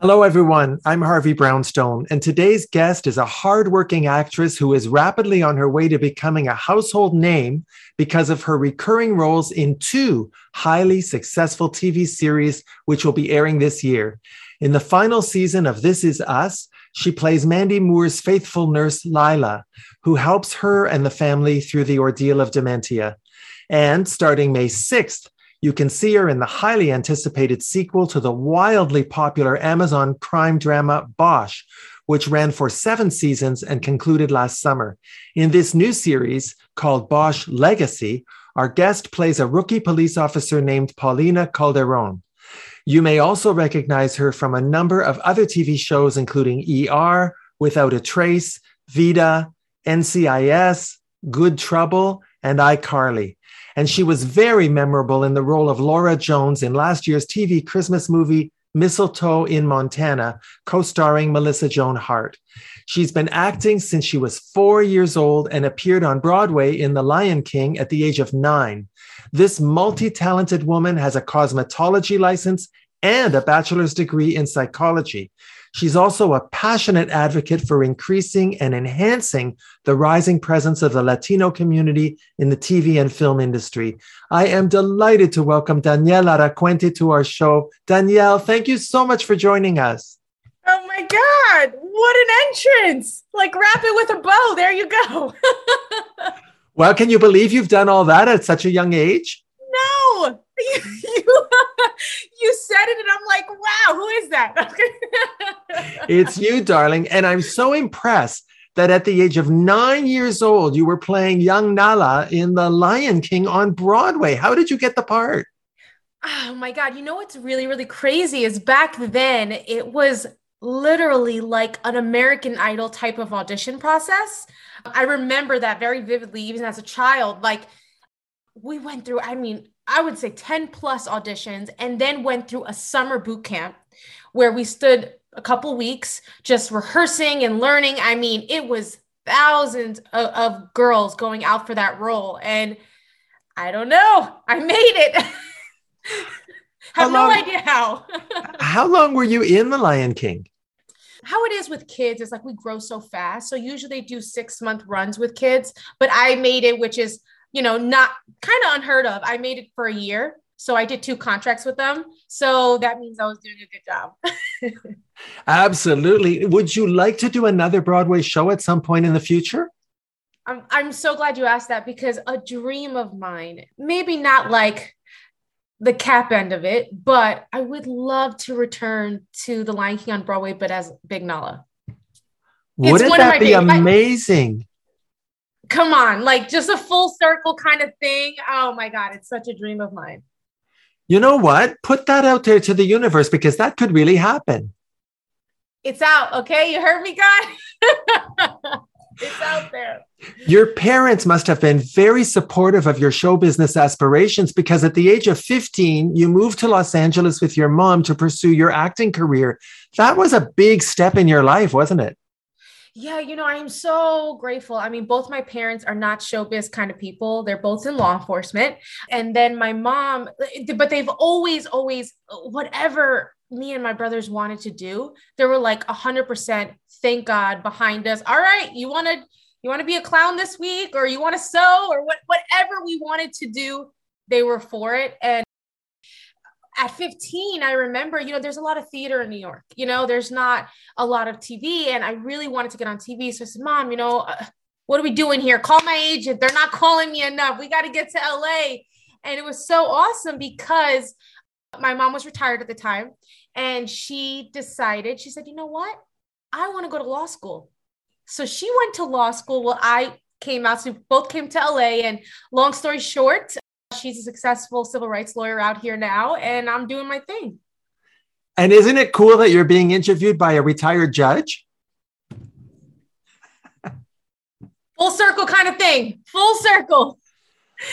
Hello, everyone. I'm Harvey Brownstone, and today's guest is a hardworking actress who is rapidly on her way to becoming a household name because of her recurring roles in two highly successful TV series, which will be airing this year. In the final season of This Is Us, she plays Mandy Moore's faithful nurse, Lila, who helps her and the family through the ordeal of dementia. And starting May 6th, you can see her in the highly anticipated sequel to the wildly popular Amazon crime drama Bosch, which ran for seven seasons and concluded last summer. In this new series called Bosch Legacy, our guest plays a rookie police officer named Paulina Calderon. You may also recognize her from a number of other TV shows, including ER, Without a Trace, Vida, NCIS, Good Trouble, and iCarly and she was very memorable in the role of Laura Jones in last year's TV Christmas movie Mistletoe in Montana, co starring Melissa Joan Hart. She's been acting since she was four years old and appeared on Broadway in The Lion King at the age of nine. This multi talented woman has a cosmetology license and a bachelor's degree in psychology. She's also a passionate advocate for increasing and enhancing the rising presence of the Latino community in the TV and film industry. I am delighted to welcome Danielle Aracuente to our show. Danielle, thank you so much for joining us. Oh my God, what an entrance! Like wrap it with a bow. There you go. well, can you believe you've done all that at such a young age? No, you, you, you said it, and I'm like, wow, who is that? it's you, darling. And I'm so impressed that at the age of nine years old, you were playing young Nala in The Lion King on Broadway. How did you get the part? Oh my God. You know what's really, really crazy is back then it was literally like an American Idol type of audition process. I remember that very vividly, even as a child. Like, we went through, I mean, I would say 10 plus auditions and then went through a summer boot camp where we stood a couple weeks just rehearsing and learning. I mean, it was thousands of, of girls going out for that role. And I don't know, I made it. Have no idea how. how long were you in The Lion King? how it is with kids is like we grow so fast. So usually they do six month runs with kids, but I made it, which is you know, not kind of unheard of. I made it for a year. So I did two contracts with them. So that means I was doing a good job. Absolutely. Would you like to do another Broadway show at some point in the future? I'm, I'm so glad you asked that because a dream of mine, maybe not like the cap end of it, but I would love to return to The Lion King on Broadway, but as Big Nala. Wouldn't that be amazing? come on, like just a full circle kind of thing. Oh my God, it's such a dream of mine. You know what? Put that out there to the universe because that could really happen. It's out. Okay. You heard me, guys. it's out there. Your parents must have been very supportive of your show business aspirations because at the age of 15, you moved to Los Angeles with your mom to pursue your acting career. That was a big step in your life, wasn't it? Yeah, you know, I am so grateful. I mean, both my parents are not showbiz kind of people. They're both in law enforcement. And then my mom, but they've always, always, whatever me and my brothers wanted to do, they were like a 100% thank God behind us. All right, you want to you want to be a clown this week or you want to sew or what whatever we wanted to do, they were for it. And at 15, I remember, you know, there's a lot of theater in New York, you know, there's not a lot of TV. And I really wanted to get on TV. So I said, Mom, you know, uh, what are we doing here? Call my agent. They're not calling me enough. We got to get to LA. And it was so awesome because my mom was retired at the time. And she decided, she said, you know what? I want to go to law school. So she went to law school. Well, I came out. So we both came to LA. And long story short, She's a successful civil rights lawyer out here now, and I'm doing my thing. And isn't it cool that you're being interviewed by a retired judge? Full circle kind of thing. Full circle.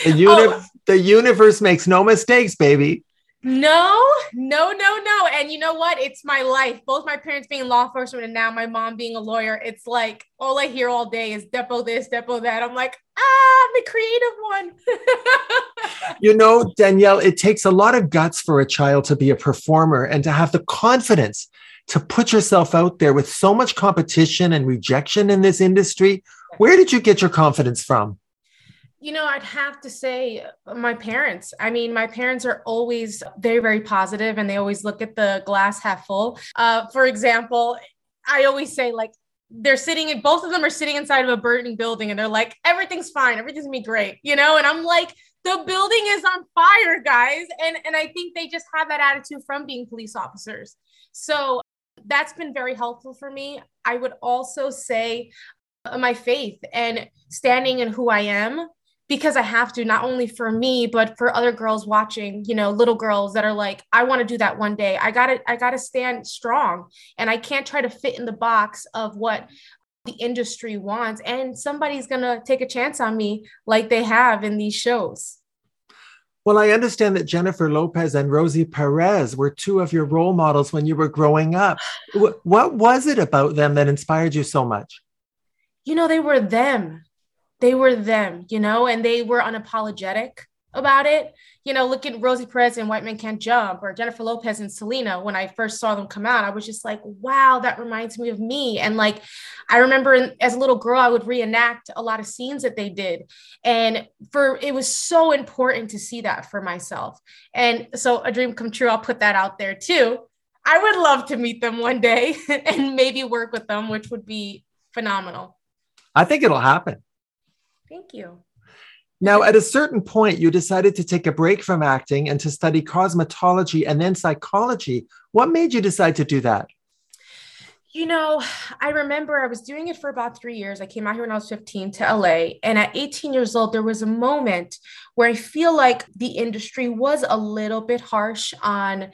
The, uni- oh. the universe makes no mistakes, baby. No, no, no, no. And you know what? It's my life. Both my parents being law enforcement and now my mom being a lawyer. It's like all I hear all day is depo this, depo that. I'm like, ah, I'm the creative one. you know, Danielle, it takes a lot of guts for a child to be a performer and to have the confidence to put yourself out there with so much competition and rejection in this industry. Where did you get your confidence from? You know, I'd have to say my parents. I mean, my parents are always very, very positive and they always look at the glass half full. Uh, for example, I always say, like, they're sitting in both of them are sitting inside of a burning building and they're like, everything's fine, everything's gonna be great, you know? And I'm like, the building is on fire, guys. And and I think they just have that attitude from being police officers. So that's been very helpful for me. I would also say uh, my faith and standing in who I am because I have to, not only for me, but for other girls watching, you know, little girls that are like, I want to do that one day. I gotta, I gotta stand strong. And I can't try to fit in the box of what the industry wants. And somebody's gonna take a chance on me like they have in these shows. Well, I understand that Jennifer Lopez and Rosie Perez were two of your role models when you were growing up. What was it about them that inspired you so much? You know, they were them they were them, you know, and they were unapologetic about it. You know, look at Rosie Perez and White Men Can't Jump or Jennifer Lopez and Selena. When I first saw them come out, I was just like, wow, that reminds me of me. And like, I remember in, as a little girl, I would reenact a lot of scenes that they did. And for it was so important to see that for myself. And so, a dream come true, I'll put that out there too. I would love to meet them one day and maybe work with them, which would be phenomenal. I think it'll happen. Thank you. Now, at a certain point, you decided to take a break from acting and to study cosmetology and then psychology. What made you decide to do that? You know, I remember I was doing it for about three years. I came out here when I was 15 to LA. And at 18 years old, there was a moment where I feel like the industry was a little bit harsh on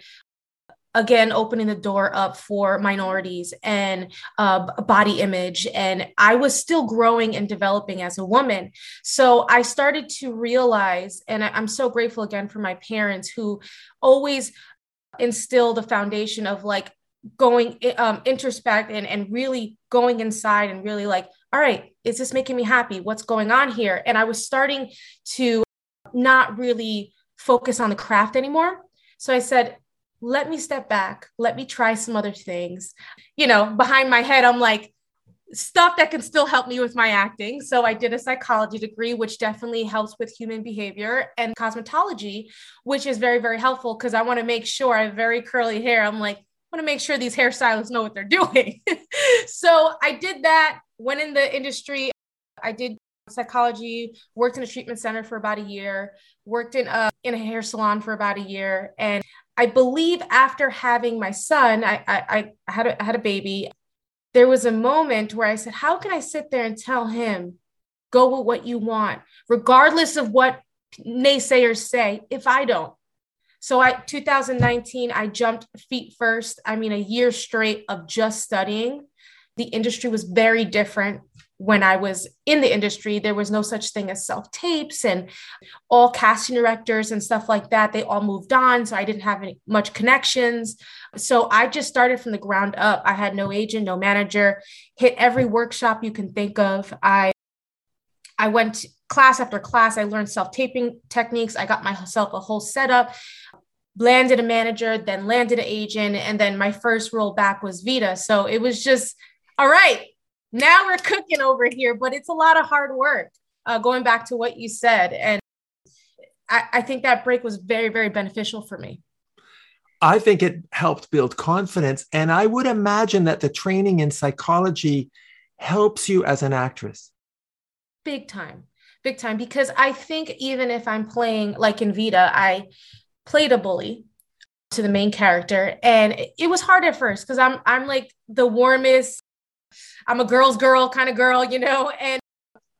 again opening the door up for minorities and uh, body image. And i was still growing and developing as a woman. So i started to realize and i'm so grateful again for my parents who always instill the foundation of like going um, introspect and, and really going inside and really like all right is this making me happy? What's going on here? And i was starting to not really focus on the craft anymore. So i said let me step back, let me try some other things. You know, behind my head, I'm like, stuff that can still help me with my acting. So I did a psychology degree, which definitely helps with human behavior and cosmetology, which is very, very helpful because I want to make sure I have very curly hair. I'm like, I want to make sure these hairstylists know what they're doing. so I did that, went in the industry. I did psychology, worked in a treatment center for about a year, worked in a in a hair salon for about a year, and I believe after having my son, I, I, I had a, I had a baby. There was a moment where I said, "How can I sit there and tell him, go with what you want, regardless of what naysayers say, if I don't?" So I 2019, I jumped feet first. I mean, a year straight of just studying. The industry was very different when I was in the industry, there was no such thing as self tapes and all casting directors and stuff like that. They all moved on. So I didn't have any, much connections. So I just started from the ground up. I had no agent, no manager, hit every workshop you can think of. I I went class after class. I learned self taping techniques. I got myself a whole setup, landed a manager, then landed an agent. And then my first role back was Vida. So it was just, all right, now we're cooking over here, but it's a lot of hard work. Uh, going back to what you said, and I, I think that break was very, very beneficial for me. I think it helped build confidence. And I would imagine that the training in psychology helps you as an actress. Big time, big time. Because I think even if I'm playing like in Vida, I played a bully to the main character. And it was hard at first because I'm I'm like the warmest, I'm a girl's girl kind of girl, you know, and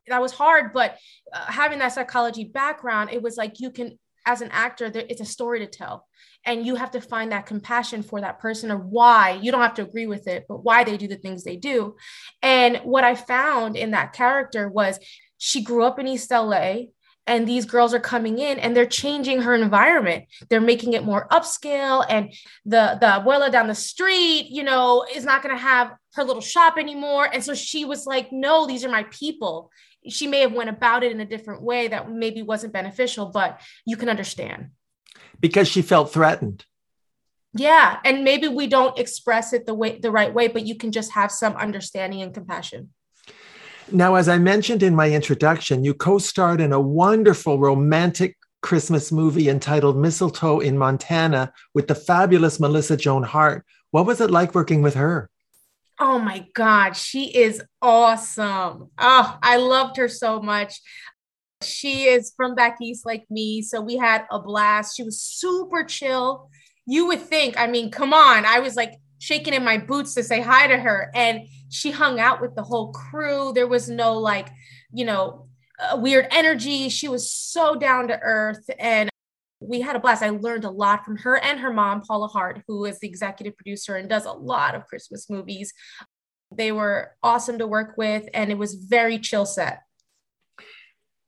that was hard. But uh, having that psychology background, it was like you can, as an actor, there, it's a story to tell. And you have to find that compassion for that person or why you don't have to agree with it, but why they do the things they do. And what I found in that character was she grew up in East LA and these girls are coming in and they're changing her environment. They're making it more upscale and the the abuela down the street you know is not going to have her little shop anymore. And so she was like no these are my people. She may have went about it in a different way that maybe wasn't beneficial but you can understand. Because she felt threatened. Yeah and maybe we don't express it the way the right way but you can just have some understanding and compassion now, as I mentioned in my introduction, you co starred in a wonderful romantic Christmas movie entitled Mistletoe in Montana with the fabulous Melissa Joan Hart. What was it like working with her? Oh my God, she is awesome. Oh, I loved her so much. She is from back east like me. So we had a blast. She was super chill. You would think, I mean, come on. I was like shaking in my boots to say hi to her. And she hung out with the whole crew. There was no like, you know, uh, weird energy. She was so down to earth. And we had a blast. I learned a lot from her and her mom, Paula Hart, who is the executive producer and does a lot of Christmas movies. They were awesome to work with, and it was very chill set.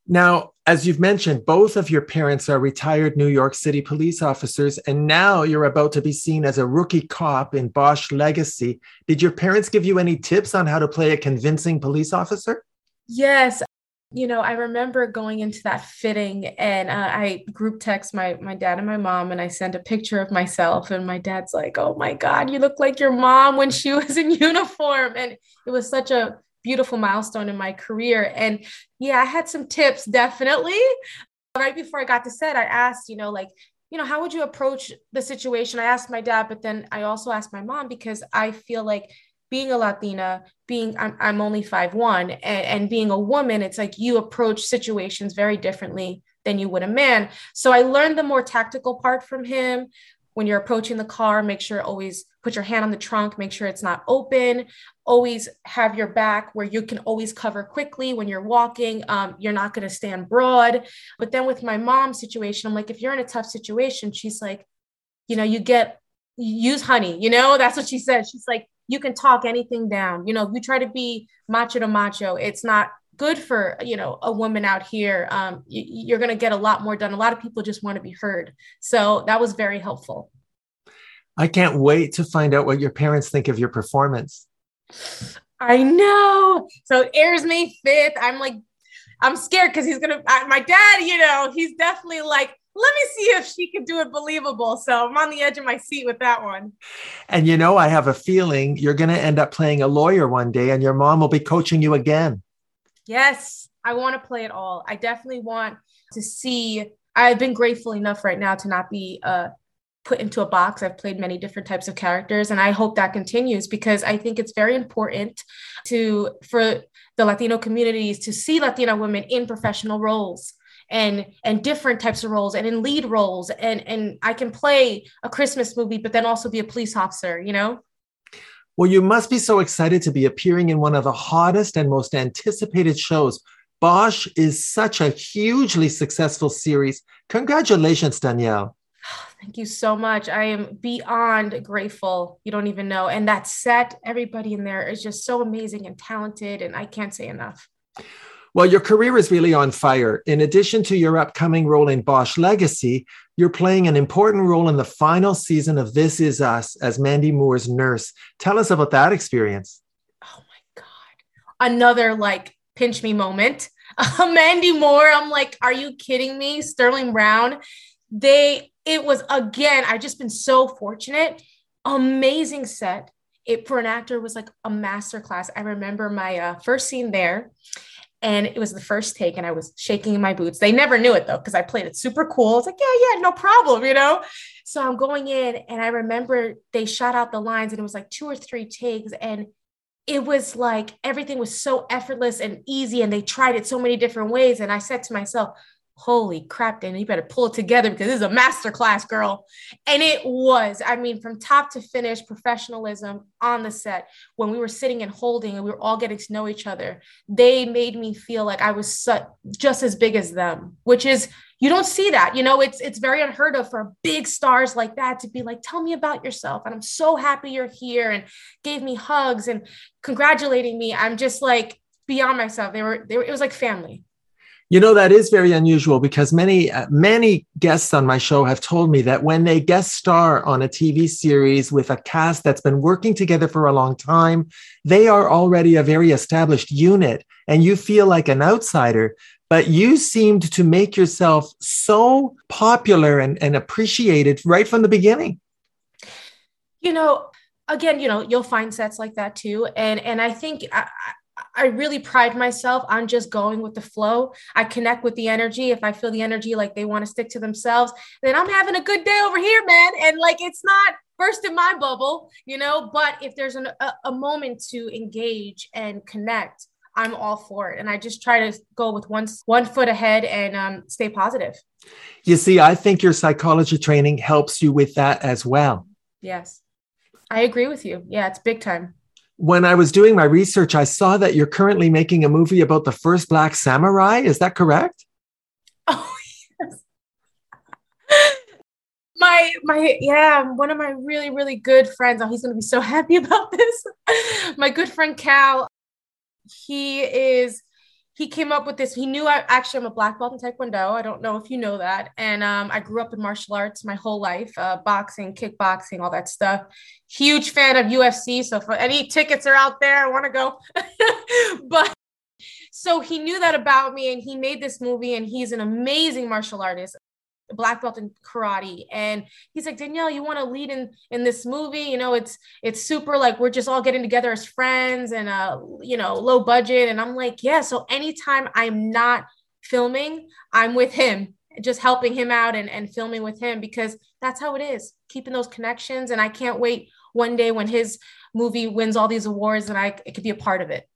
Now, as you've mentioned, both of your parents are retired New York City police officers, and now you're about to be seen as a rookie cop in Bosch Legacy. Did your parents give you any tips on how to play a convincing police officer? Yes. You know, I remember going into that fitting and uh, I group text my my dad and my mom and I sent a picture of myself and my dad's like, "Oh my god, you look like your mom when she was in uniform." And it was such a beautiful milestone in my career. And yeah, I had some tips definitely. Right before I got to set, I asked, you know, like, you know, how would you approach the situation? I asked my dad, but then I also asked my mom because I feel like being a Latina, being I'm, I'm only five one, and, and being a woman, it's like you approach situations very differently than you would a man. So I learned the more tactical part from him. When you're approaching the car, make sure always put your hand on the trunk, make sure it's not open. Always have your back where you can always cover quickly when you're walking. Um, you're not going to stand broad. But then with my mom's situation, I'm like, if you're in a tough situation, she's like, you know, you get use honey, you know, that's what she said. She's like, you can talk anything down. You know, if you try to be macho to macho, it's not good for you know a woman out here um, you, are going to get a lot more done a lot of people just want to be heard so that was very helpful I can't wait to find out what your parents think of your performance. I know. So it airs May 5th. I'm like, I'm scared because he's going to, my dad, you know, he's definitely like, let me see if she can do it believable. So I'm on the edge of my seat with that one. And you know, I have a feeling you're going to end up playing a lawyer one day and your mom will be coaching you again. Yes, I want to play it all. I definitely want to see. I've been grateful enough right now to not be a put into a box. I've played many different types of characters and I hope that continues because I think it's very important to for the Latino communities to see Latina women in professional roles and and different types of roles and in lead roles and and I can play a Christmas movie but then also be a police officer, you know? Well, you must be so excited to be appearing in one of the hottest and most anticipated shows. Bosch is such a hugely successful series. Congratulations, Danielle. Thank you so much. I am beyond grateful. You don't even know. And that set, everybody in there is just so amazing and talented. And I can't say enough. Well, your career is really on fire. In addition to your upcoming role in Bosch Legacy, you're playing an important role in the final season of This Is Us as Mandy Moore's nurse. Tell us about that experience. Oh my God. Another like pinch me moment. Mandy Moore, I'm like, are you kidding me? Sterling Brown. They it was again, I've just been so fortunate. Amazing set. It for an actor was like a master class. I remember my uh, first scene there, and it was the first take, and I was shaking in my boots. They never knew it though, because I played it super cool. It's like, yeah, yeah, no problem, you know. So I'm going in, and I remember they shot out the lines, and it was like two or three takes, and it was like everything was so effortless and easy, and they tried it so many different ways. And I said to myself, holy crap, Dan, you better pull it together because this is a master class, girl. And it was, I mean, from top to finish, professionalism on the set. When we were sitting and holding and we were all getting to know each other, they made me feel like I was su- just as big as them, which is, you don't see that. You know, it's it's very unheard of for big stars like that to be like, tell me about yourself. And I'm so happy you're here and gave me hugs and congratulating me. I'm just like beyond myself. They were, they were, it was like family You know, that is very unusual because many, uh, many guests on my show have told me that when they guest star on a TV series with a cast that's been working together for a long time, they are already a very established unit and you feel like an outsider. But you seemed to make yourself so popular and, and appreciated right from the beginning. You know, again, you know, you'll find sets like that too. And and I think I, I really pride myself on just going with the flow. I connect with the energy. If I feel the energy like they want to stick to themselves, then I'm having a good day over here, man. And like it's not first in my bubble, you know, but if there's an, a, a moment to engage and connect, I'm all for it. And I just try to go with one one foot ahead and um, stay positive. You see, I think your psychology training helps you with that as well. Yes. I agree with you. Yeah, it's big time when I was doing my research, I saw that you're currently making a movie about the first Black Samurai. Is that correct? Oh, yes. my my yeah, one of my really really good friends. Oh, he's gonna be so happy about this. my good friend Cal. He is he came up with this. He knew I actually I'm a black belt in Taekwondo. I don't know if you know that. And um, I grew up in martial arts my whole life, uh, boxing, kickboxing, all that stuff. Huge fan of UFC. So if any tickets are out there, I want to go. but so he knew that about me and he made this movie and he's an amazing martial artist black belt in karate. And he's like danielle you want to lead in in this movie? You know it's it's super like we're just all getting together as friends and uh you know low budget. And i'm like yeah so anytime i'm not filming i'm with him just helping him out and, and filming with him because that's how it is keeping those connections. And i can't wait one day when his movie wins all these awards and i it could be a part of it.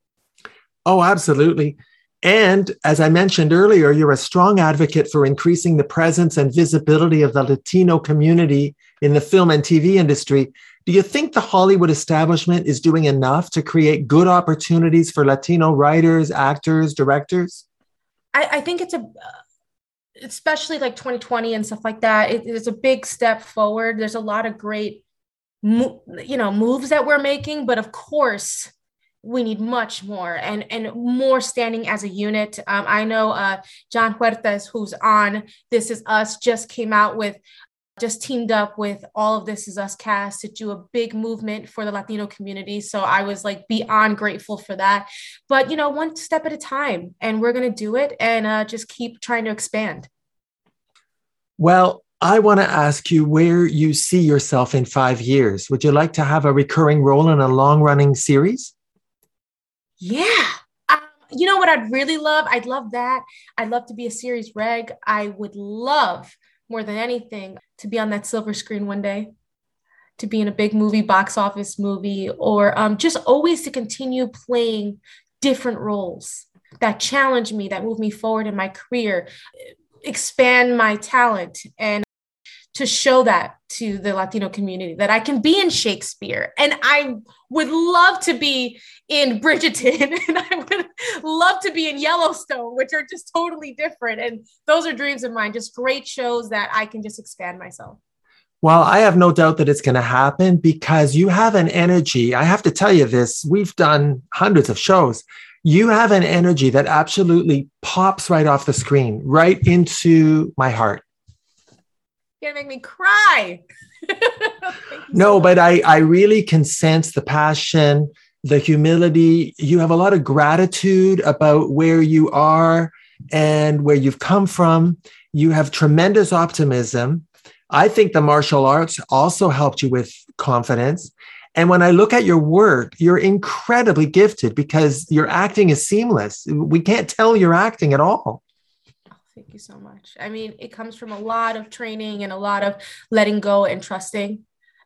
Oh absolutely and as I mentioned earlier, you're a strong advocate for increasing the presence and visibility of the Latino community in the film and TV industry. Do you think the Hollywood establishment is doing enough to create good opportunities for Latino writers, actors, directors? I, I think it's a, especially like 2020 and stuff like that. It, it's a big step forward. There's a lot of great, you know, moves that we're making, but of course, we need much more and and more standing as a unit. Um, I know uh, Jon Huertas, who's on This Is Us, just came out with just teamed up with all of This Is Us cast to do a big movement for the Latino community. So I was like beyond grateful for that. But you know, one step at a time, and we're gonna do it and uh, just keep trying to expand. Well, I want to ask you where you see yourself in five years. Would you like to have a recurring role in a long running series? Yeah. Um, you know what I'd really love? I'd love that. I'd love to be a series reg. I would love more than anything to be on that silver screen one day, to be in a big movie, box office movie, or um, just always to continue playing different roles that challenge me, that move me forward in my career, expand my talent, and to show that to the Latino community that I can be in Shakespeare and I would love to be in Bridgerton and I would love to be in Yellowstone, which are just totally different. And those are dreams of mine, just great shows that I can just expand myself. Well, I have no doubt that it's going to happen because you have an energy. I have to tell you this we've done hundreds of shows. You have an energy that absolutely pops right off the screen, right into my heart gonna make me cry. no, but I, I really can sense the passion, the humility. You have a lot of gratitude about where you are and where you've come from. You have tremendous optimism. I think the martial arts also helped you with confidence. And when I look at your work, you're incredibly gifted because your acting is seamless. We can't tell you're acting at all. Thank you so much. I mean, it comes from a lot of training and a lot of letting go and trusting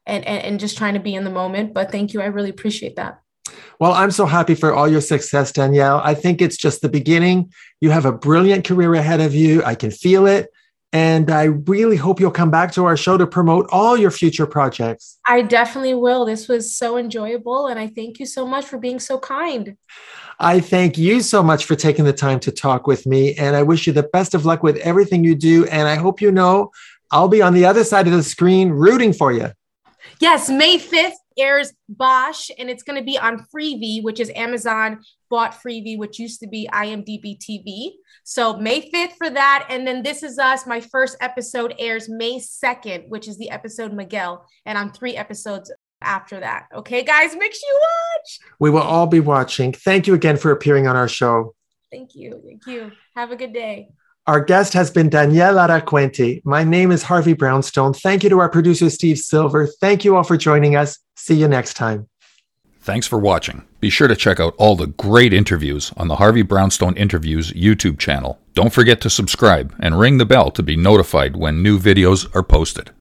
and, and, and just trying to be in the moment. But thank you. I really appreciate that. Well, I'm so happy for all your success, Danielle. I think it's just the beginning. You have a brilliant career ahead of you. I can feel it. And I really hope you'll come back to our show to promote all your future projects. I definitely will. This was so enjoyable. And I thank you so much for being so kind. I thank you so much for taking the time to talk with me. And I wish you the best of luck with everything you do. And I hope you know I'll be on the other side of the screen rooting for you. Yes, May 5th, airs Bosch, and it's going to be on Freevee, which is Amazon bought Freevee, which used to be IMDb TV. So May 5th for that. And then This Is Us, my first episode airs May 2nd, which is the episode Miguel. And I'm three episodes after that. Okay, guys, make sure you watch. We will all be watching. Thank you again for appearing on our show. Thank you. Thank you. Have a good day. Our guest has been Danielle Aracuente. My name is Harvey Brownstone. Thank you to our producer, Steve Silver. Thank you all for joining us. See you next time. Thanks for watching. Be sure to check out all the great interviews on the Harvey Brownstone Interviews YouTube channel. Don't forget to subscribe and ring the bell to be notified when new videos are posted.